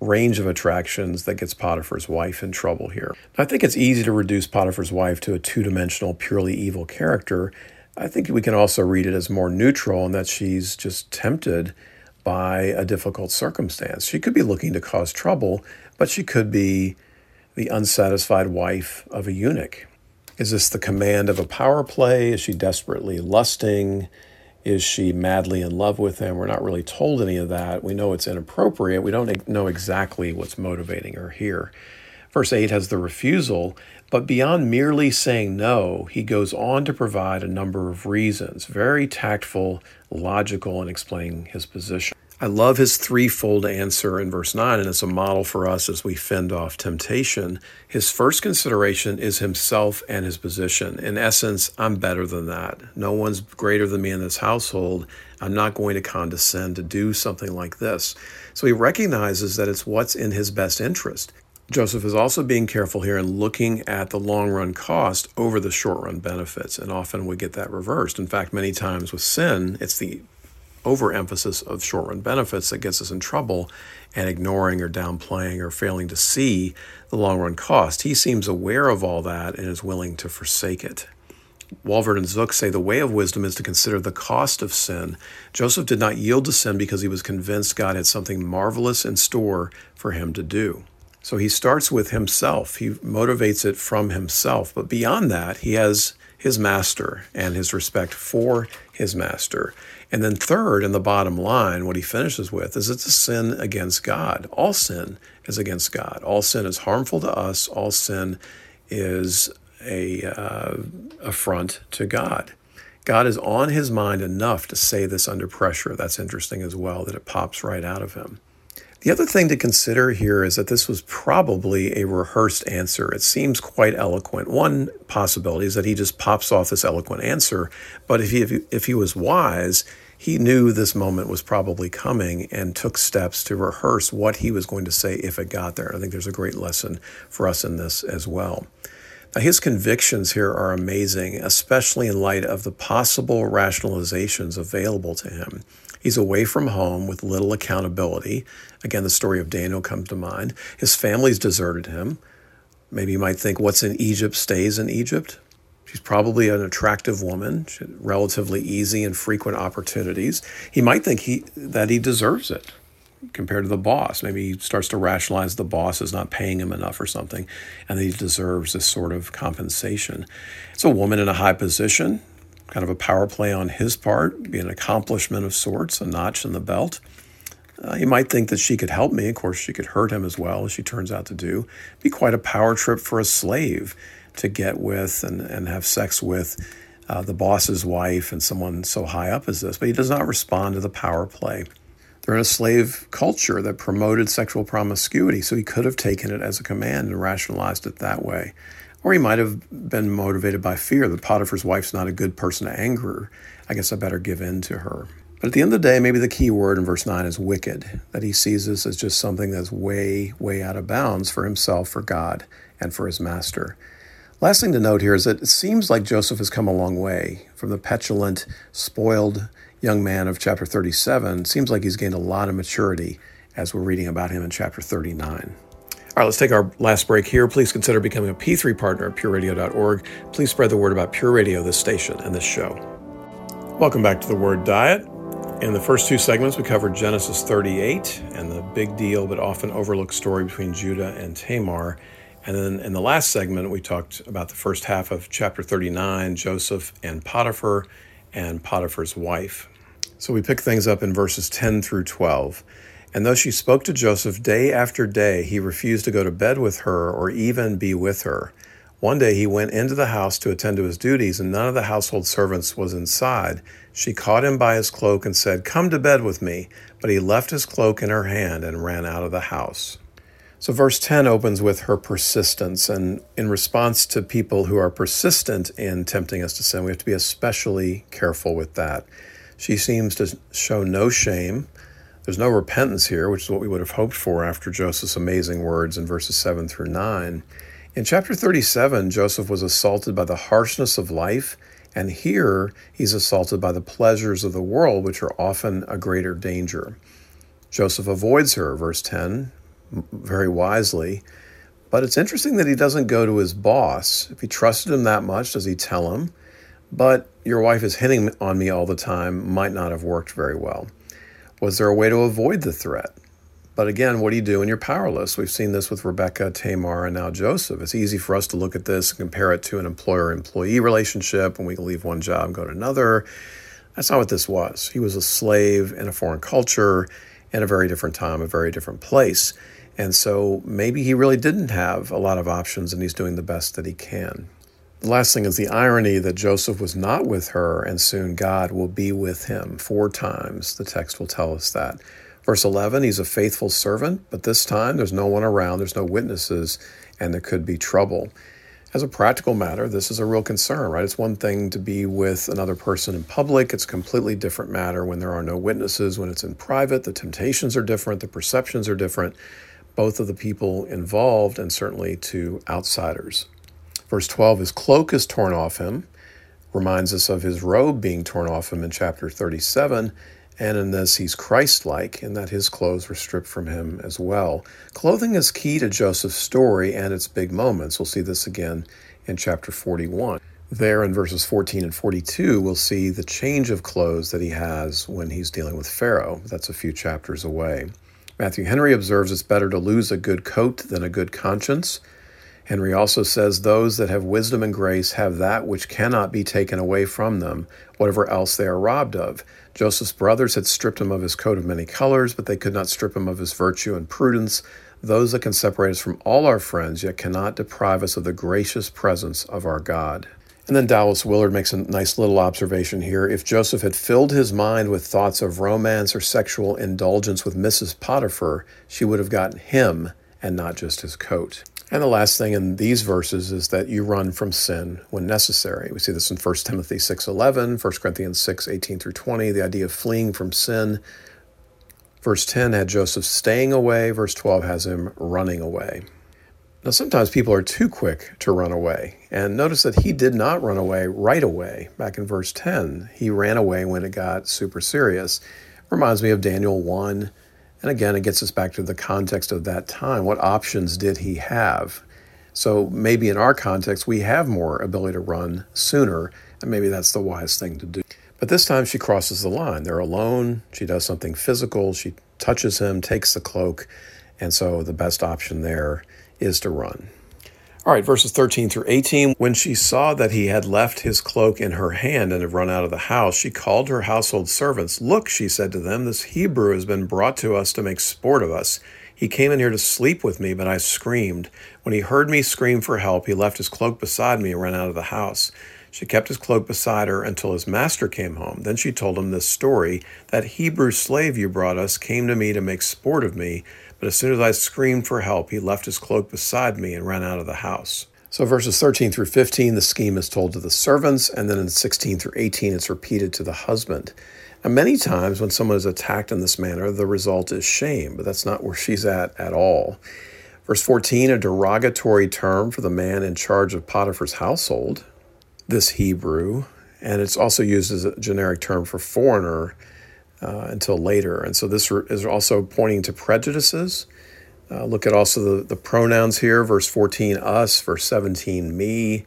S1: range of attractions that gets Potiphar's wife in trouble here. I think it's easy to reduce Potiphar's wife to a two dimensional, purely evil character. I think we can also read it as more neutral in that she's just tempted by a difficult circumstance. She could be looking to cause trouble, but she could be the unsatisfied wife of a eunuch. Is this the command of a power play? Is she desperately lusting? Is she madly in love with him? We're not really told any of that. We know it's inappropriate. We don't know exactly what's motivating her here. Verse 8 has the refusal, but beyond merely saying no, he goes on to provide a number of reasons, very tactful, logical in explaining his position. I love his threefold answer in verse 9, and it's a model for us as we fend off temptation. His first consideration is himself and his position. In essence, I'm better than that. No one's greater than me in this household. I'm not going to condescend to do something like this. So he recognizes that it's what's in his best interest. Joseph is also being careful here and looking at the long run cost over the short run benefits. And often we get that reversed. In fact, many times with sin, it's the overemphasis of short run benefits that gets us in trouble and ignoring or downplaying or failing to see the long run cost. He seems aware of all that and is willing to forsake it. Walvoord and Zook say the way of wisdom is to consider the cost of sin. Joseph did not yield to sin because he was convinced God had something marvelous in store for him to do. So he starts with himself. He motivates it from himself. But beyond that, he has his master and his respect for his master. And then, third, in the bottom line, what he finishes with is it's a sin against God. All sin is against God. All sin is harmful to us. All sin is a uh, affront to God. God is on his mind enough to say this under pressure. That's interesting as well, that it pops right out of him. The other thing to consider here is that this was probably a rehearsed answer. It seems quite eloquent. One possibility is that he just pops off this eloquent answer, but if he, if he was wise, he knew this moment was probably coming and took steps to rehearse what he was going to say if it got there. I think there's a great lesson for us in this as well. Now, his convictions here are amazing, especially in light of the possible rationalizations available to him. He's away from home with little accountability. Again, the story of Daniel comes to mind. His family's deserted him. Maybe you might think what's in Egypt stays in Egypt. She's probably an attractive woman, relatively easy and frequent opportunities. He might think he that he deserves it compared to the boss. Maybe he starts to rationalize the boss is not paying him enough or something, and he deserves this sort of compensation. It's a woman in a high position, kind of a power play on his part, be an accomplishment of sorts, a notch in the belt. Uh, you might think that she could help me. Of course, she could hurt him as well, as she turns out to do. Be quite a power trip for a slave to get with and, and have sex with uh, the boss's wife and someone so high up as this. But he does not respond to the power play. They're in a slave culture that promoted sexual promiscuity, so he could have taken it as a command and rationalized it that way. Or he might have been motivated by fear that Potiphar's wife's not a good person to anger. I guess I better give in to her. But at the end of the day, maybe the key word in verse 9 is wicked, that he sees this as just something that's way, way out of bounds for himself, for God, and for his master. Last thing to note here is that it seems like Joseph has come a long way from the petulant, spoiled young man of chapter 37. It seems like he's gained a lot of maturity as we're reading about him in chapter 39. All right, let's take our last break here. Please consider becoming a P3 partner at pureradio.org. Please spread the word about Pure Radio, this station, and this show. Welcome back to the Word Diet. In the first two segments, we covered Genesis 38 and the big deal but often overlooked story between Judah and Tamar. And then in the last segment, we talked about the first half of chapter 39, Joseph and Potiphar, and Potiphar's wife. So we pick things up in verses 10 through 12. And though she spoke to Joseph day after day, he refused to go to bed with her or even be with her. One day he went into the house to attend to his duties, and none of the household servants was inside. She caught him by his cloak and said, Come to bed with me. But he left his cloak in her hand and ran out of the house. So, verse 10 opens with her persistence. And in response to people who are persistent in tempting us to sin, we have to be especially careful with that. She seems to show no shame. There's no repentance here, which is what we would have hoped for after Joseph's amazing words in verses 7 through 9. In chapter 37, Joseph was assaulted by the harshness of life, and here he's assaulted by the pleasures of the world, which are often a greater danger. Joseph avoids her, verse 10, very wisely. But it's interesting that he doesn't go to his boss. If he trusted him that much, does he tell him? But your wife is hitting on me all the time might not have worked very well. Was there a way to avoid the threat? But again, what do you do when you're powerless? We've seen this with Rebecca, Tamar, and now Joseph. It's easy for us to look at this and compare it to an employer employee relationship when we can leave one job and go to another. That's not what this was. He was a slave in a foreign culture, in a very different time, a very different place. And so maybe he really didn't have a lot of options and he's doing the best that he can. Last thing is the irony that Joseph was not with her, and soon God will be with him. Four times the text will tell us that. Verse 11, he's a faithful servant, but this time there's no one around, there's no witnesses, and there could be trouble. As a practical matter, this is a real concern, right? It's one thing to be with another person in public, it's a completely different matter when there are no witnesses, when it's in private. The temptations are different, the perceptions are different, both of the people involved, and certainly to outsiders. Verse 12, his cloak is torn off him, reminds us of his robe being torn off him in chapter 37. And in this, he's Christ like in that his clothes were stripped from him as well. Clothing is key to Joseph's story and its big moments. We'll see this again in chapter 41. There in verses 14 and 42, we'll see the change of clothes that he has when he's dealing with Pharaoh. That's a few chapters away. Matthew Henry observes it's better to lose a good coat than a good conscience. Henry also says, Those that have wisdom and grace have that which cannot be taken away from them, whatever else they are robbed of. Joseph's brothers had stripped him of his coat of many colors, but they could not strip him of his virtue and prudence, those that can separate us from all our friends, yet cannot deprive us of the gracious presence of our God. And then Dallas Willard makes a nice little observation here. If Joseph had filled his mind with thoughts of romance or sexual indulgence with Mrs. Potiphar, she would have gotten him and not just his coat. And the last thing in these verses is that you run from sin when necessary. We see this in 1 Timothy 6.11, 1 Corinthians 6.18 through 20, the idea of fleeing from sin. Verse 10 had Joseph staying away. Verse 12 has him running away. Now, sometimes people are too quick to run away. And notice that he did not run away right away. Back in verse 10, he ran away when it got super serious. Reminds me of Daniel 1 and again, it gets us back to the context of that time. What options did he have? So maybe in our context, we have more ability to run sooner, and maybe that's the wise thing to do. But this time she crosses the line. They're alone. She does something physical. She touches him, takes the cloak, and so the best option there is to run. All right, verses 13 through 18. When she saw that he had left his cloak in her hand and had run out of the house, she called her household servants. Look, she said to them, this Hebrew has been brought to us to make sport of us. He came in here to sleep with me, but I screamed. When he heard me scream for help, he left his cloak beside me and ran out of the house. She kept his cloak beside her until his master came home. Then she told him this story That Hebrew slave you brought us came to me to make sport of me, but as soon as I screamed for help, he left his cloak beside me and ran out of the house. So, verses 13 through 15, the scheme is told to the servants, and then in 16 through 18, it's repeated to the husband. Now, many times when someone is attacked in this manner, the result is shame, but that's not where she's at at all. Verse 14, a derogatory term for the man in charge of Potiphar's household this Hebrew, and it's also used as a generic term for foreigner uh, until later. And so this is also pointing to prejudices. Uh, look at also the, the pronouns here verse 14, us, verse 17, me.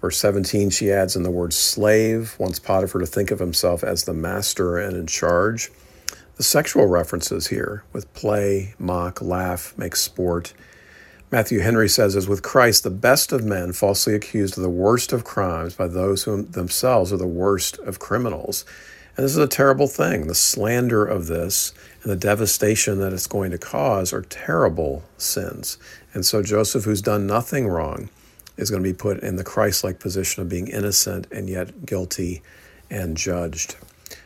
S1: Verse 17, she adds in the word slave, wants Potiphar to think of himself as the master and in charge. The sexual references here with play, mock, laugh, make sport, Matthew Henry says, as with Christ, the best of men falsely accused of the worst of crimes by those who themselves are the worst of criminals. And this is a terrible thing. The slander of this and the devastation that it's going to cause are terrible sins. And so Joseph, who's done nothing wrong, is going to be put in the Christ like position of being innocent and yet guilty and judged.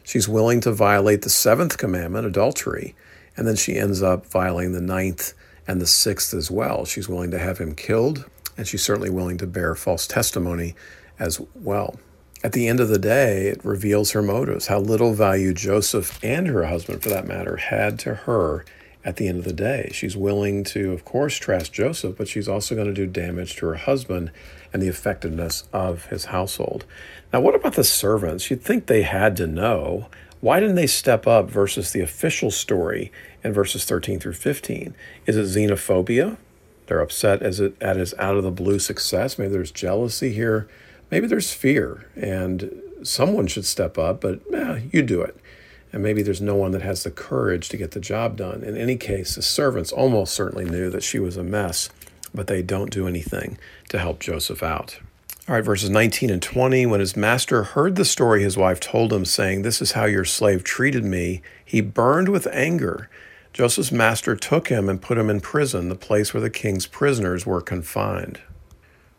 S1: She's willing to violate the seventh commandment, adultery, and then she ends up violating the ninth and the sixth as well. She's willing to have him killed, and she's certainly willing to bear false testimony as well. At the end of the day, it reveals her motives, how little value Joseph and her husband, for that matter, had to her at the end of the day. She's willing to, of course, trust Joseph, but she's also going to do damage to her husband and the effectiveness of his household. Now, what about the servants? You'd think they had to know. Why didn't they step up versus the official story in verses 13 through 15. Is it xenophobia? They're upset as it at his out of the blue success. Maybe there's jealousy here. Maybe there's fear, and someone should step up, but eh, you do it. And maybe there's no one that has the courage to get the job done. In any case, the servants almost certainly knew that she was a mess, but they don't do anything to help Joseph out. All right, verses 19 and 20. When his master heard the story his wife told him, saying, This is how your slave treated me, he burned with anger Joseph's master took him and put him in prison, the place where the king's prisoners were confined.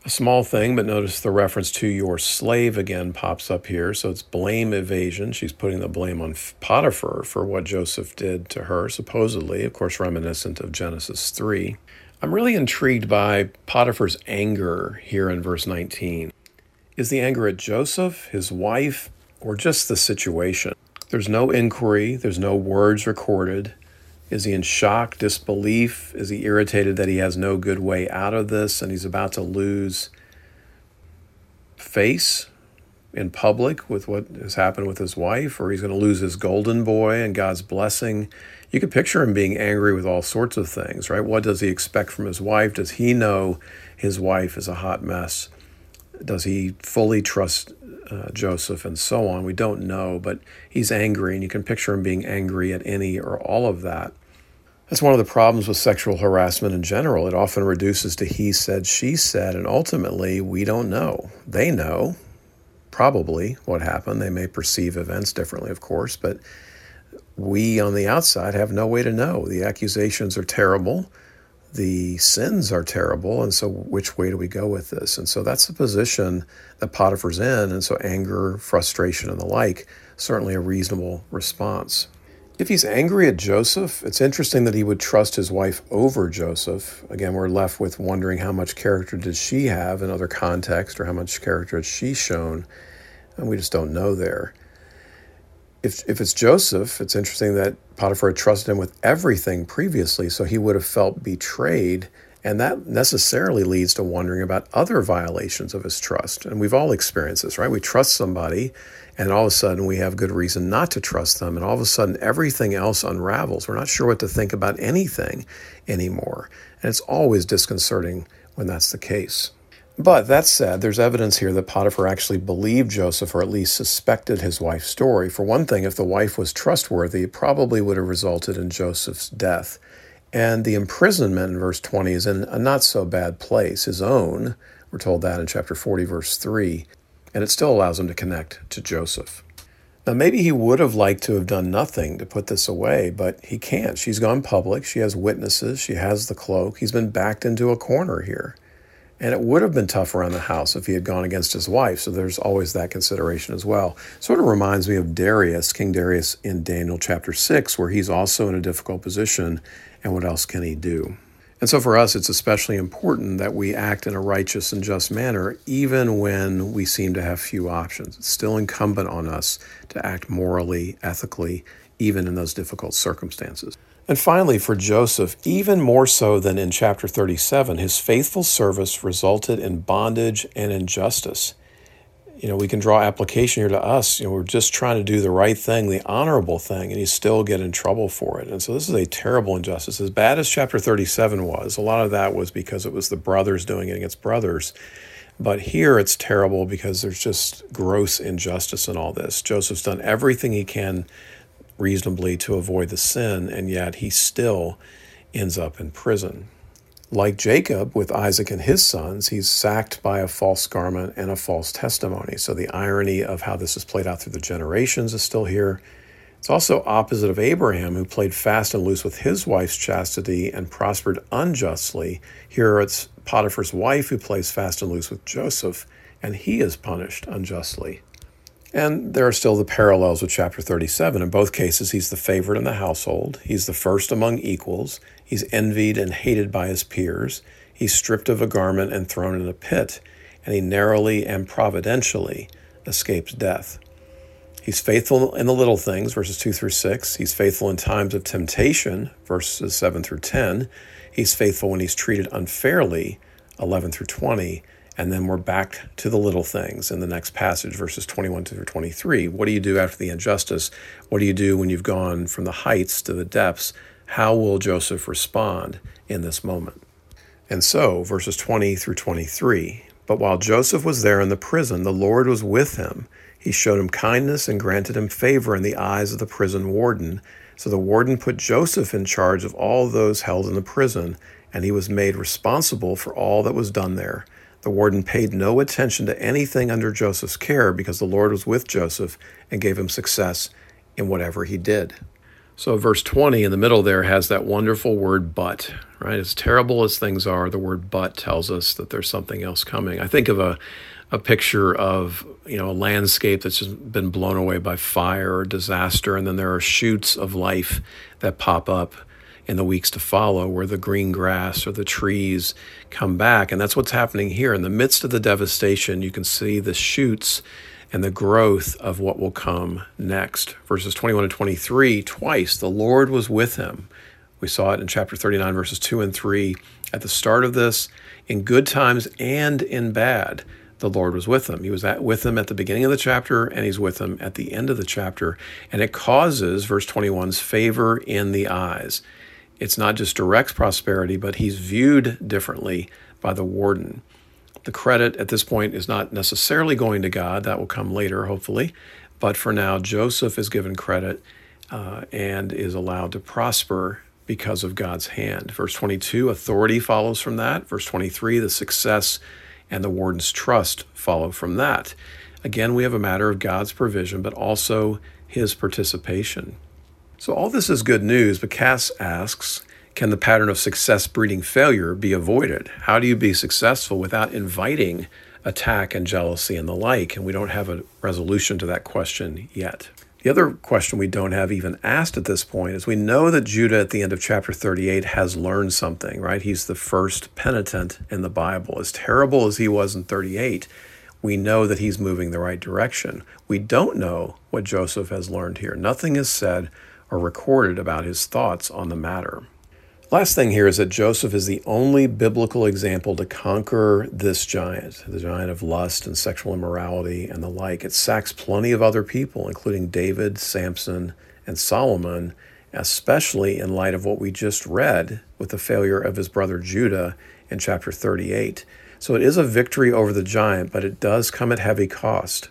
S1: A small thing, but notice the reference to your slave again pops up here. So it's blame evasion. She's putting the blame on Potiphar for what Joseph did to her, supposedly, of course, reminiscent of Genesis 3. I'm really intrigued by Potiphar's anger here in verse 19. Is the anger at Joseph, his wife, or just the situation? There's no inquiry, there's no words recorded. Is he in shock, disbelief? Is he irritated that he has no good way out of this and he's about to lose face in public with what has happened with his wife, or he's going to lose his golden boy and God's blessing? You could picture him being angry with all sorts of things, right? What does he expect from his wife? Does he know his wife is a hot mess? Does he fully trust uh, Joseph and so on? We don't know, but he's angry, and you can picture him being angry at any or all of that. That's one of the problems with sexual harassment in general. It often reduces to he said, she said, and ultimately we don't know. They know probably what happened. They may perceive events differently, of course, but we on the outside have no way to know. The accusations are terrible, the sins are terrible, and so which way do we go with this? And so that's the position that Potiphar's in, and so anger, frustration, and the like, certainly a reasonable response. If he's angry at Joseph, it's interesting that he would trust his wife over Joseph. Again, we're left with wondering how much character does she have in other context or how much character has she shown, and we just don't know there. If, if it's Joseph, it's interesting that Potiphar had trusted him with everything previously, so he would have felt betrayed and that necessarily leads to wondering about other violations of his trust. And we've all experienced this, right? We trust somebody, and all of a sudden we have good reason not to trust them. And all of a sudden everything else unravels. We're not sure what to think about anything anymore. And it's always disconcerting when that's the case. But that said, there's evidence here that Potiphar actually believed Joseph or at least suspected his wife's story. For one thing, if the wife was trustworthy, it probably would have resulted in Joseph's death And the imprisonment in verse 20 is in a not so bad place, his own. We're told that in chapter 40, verse 3. And it still allows him to connect to Joseph. Now, maybe he would have liked to have done nothing to put this away, but he can't. She's gone public. She has witnesses. She has the cloak. He's been backed into a corner here. And it would have been tough around the house if he had gone against his wife. So there's always that consideration as well. Sort of reminds me of Darius, King Darius in Daniel chapter 6, where he's also in a difficult position. And what else can he do? And so for us, it's especially important that we act in a righteous and just manner, even when we seem to have few options. It's still incumbent on us to act morally, ethically, even in those difficult circumstances. And finally, for Joseph, even more so than in chapter 37, his faithful service resulted in bondage and injustice you know, we can draw application here to us. You know, we're just trying to do the right thing, the honorable thing, and you still get in trouble for it. And so this is a terrible injustice. As bad as chapter 37 was, a lot of that was because it was the brothers doing it against brothers. But here it's terrible because there's just gross injustice in all this. Joseph's done everything he can reasonably to avoid the sin, and yet he still ends up in prison. Like Jacob with Isaac and his sons, he's sacked by a false garment and a false testimony. So the irony of how this is played out through the generations is still here. It's also opposite of Abraham, who played fast and loose with his wife's chastity and prospered unjustly. Here it's Potiphar's wife who plays fast and loose with Joseph, and he is punished unjustly. And there are still the parallels with chapter 37. In both cases, he's the favorite in the household. He's the first among equals. He's envied and hated by his peers. He's stripped of a garment and thrown in a pit. And he narrowly and providentially escapes death. He's faithful in the little things, verses 2 through 6. He's faithful in times of temptation, verses 7 through 10. He's faithful when he's treated unfairly, 11 through 20. And then we're back to the little things in the next passage, verses 21 through 23. What do you do after the injustice? What do you do when you've gone from the heights to the depths? How will Joseph respond in this moment? And so, verses 20 through 23. But while Joseph was there in the prison, the Lord was with him. He showed him kindness and granted him favor in the eyes of the prison warden. So the warden put Joseph in charge of all those held in the prison, and he was made responsible for all that was done there. The warden paid no attention to anything under Joseph's care because the Lord was with Joseph and gave him success in whatever he did. So, verse 20 in the middle there has that wonderful word but, right? As terrible as things are, the word but tells us that there's something else coming. I think of a, a picture of, you know, a landscape that's just been blown away by fire or disaster, and then there are shoots of life that pop up in the weeks to follow, where the green grass or the trees come back. And that's what's happening here. In the midst of the devastation, you can see the shoots and the growth of what will come next. Verses 21 and 23, twice the Lord was with him. We saw it in chapter 39, verses 2 and 3. At the start of this, in good times and in bad, the Lord was with him. He was at, with him at the beginning of the chapter, and he's with him at the end of the chapter. And it causes, verse 21's favor in the eyes. It's not just direct prosperity, but he's viewed differently by the warden. The credit at this point is not necessarily going to God. That will come later, hopefully. But for now, Joseph is given credit uh, and is allowed to prosper because of God's hand. Verse 22, authority follows from that. Verse 23, the success and the warden's trust follow from that. Again, we have a matter of God's provision, but also his participation. So, all this is good news, but Kass asks Can the pattern of success breeding failure be avoided? How do you be successful without inviting attack and jealousy and the like? And we don't have a resolution to that question yet. The other question we don't have even asked at this point is we know that Judah at the end of chapter 38 has learned something, right? He's the first penitent in the Bible. As terrible as he was in 38, we know that he's moving the right direction. We don't know what Joseph has learned here. Nothing is said are recorded about his thoughts on the matter. Last thing here is that Joseph is the only biblical example to conquer this giant, the giant of lust and sexual immorality and the like. It sacks plenty of other people, including David, Samson, and Solomon, especially in light of what we just read with the failure of his brother Judah in chapter 38. So it is a victory over the giant, but it does come at heavy cost.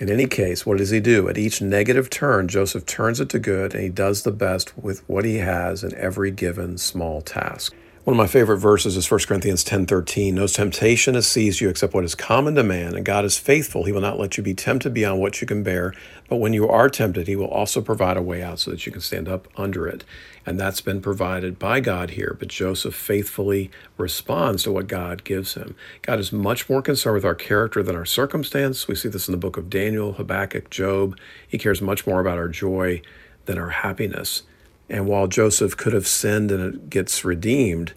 S1: In any case, what does he do? At each negative turn, Joseph turns it to good and he does the best with what he has in every given small task. One of my favorite verses is 1 Corinthians 10:13. No temptation has seized you except what is common to man, and God is faithful. He will not let you be tempted beyond what you can bear, but when you are tempted, he will also provide a way out so that you can stand up under it. And that's been provided by God here, but Joseph faithfully responds to what God gives him. God is much more concerned with our character than our circumstance. We see this in the book of Daniel, Habakkuk, Job. He cares much more about our joy than our happiness. And while Joseph could have sinned and it gets redeemed,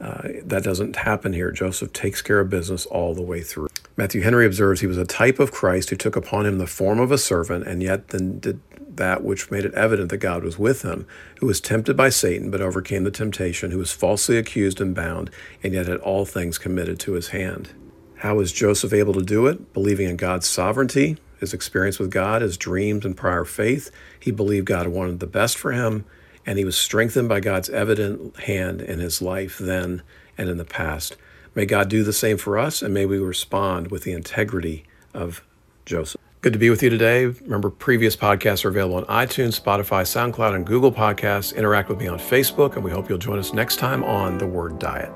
S1: uh, that doesn't happen here. Joseph takes care of business all the way through. Matthew Henry observes he was a type of Christ who took upon him the form of a servant and yet then did that which made it evident that God was with him, who was tempted by Satan but overcame the temptation, who was falsely accused and bound, and yet had all things committed to his hand. How was Joseph able to do it? Believing in God's sovereignty, his experience with God, his dreams and prior faith. He believed God wanted the best for him and he was strengthened by God's evident hand in his life then and in the past. May God do the same for us, and may we respond with the integrity of Joseph. Good to be with you today. Remember, previous podcasts are available on iTunes, Spotify, SoundCloud, and Google Podcasts. Interact with me on Facebook, and we hope you'll join us next time on The Word Diet.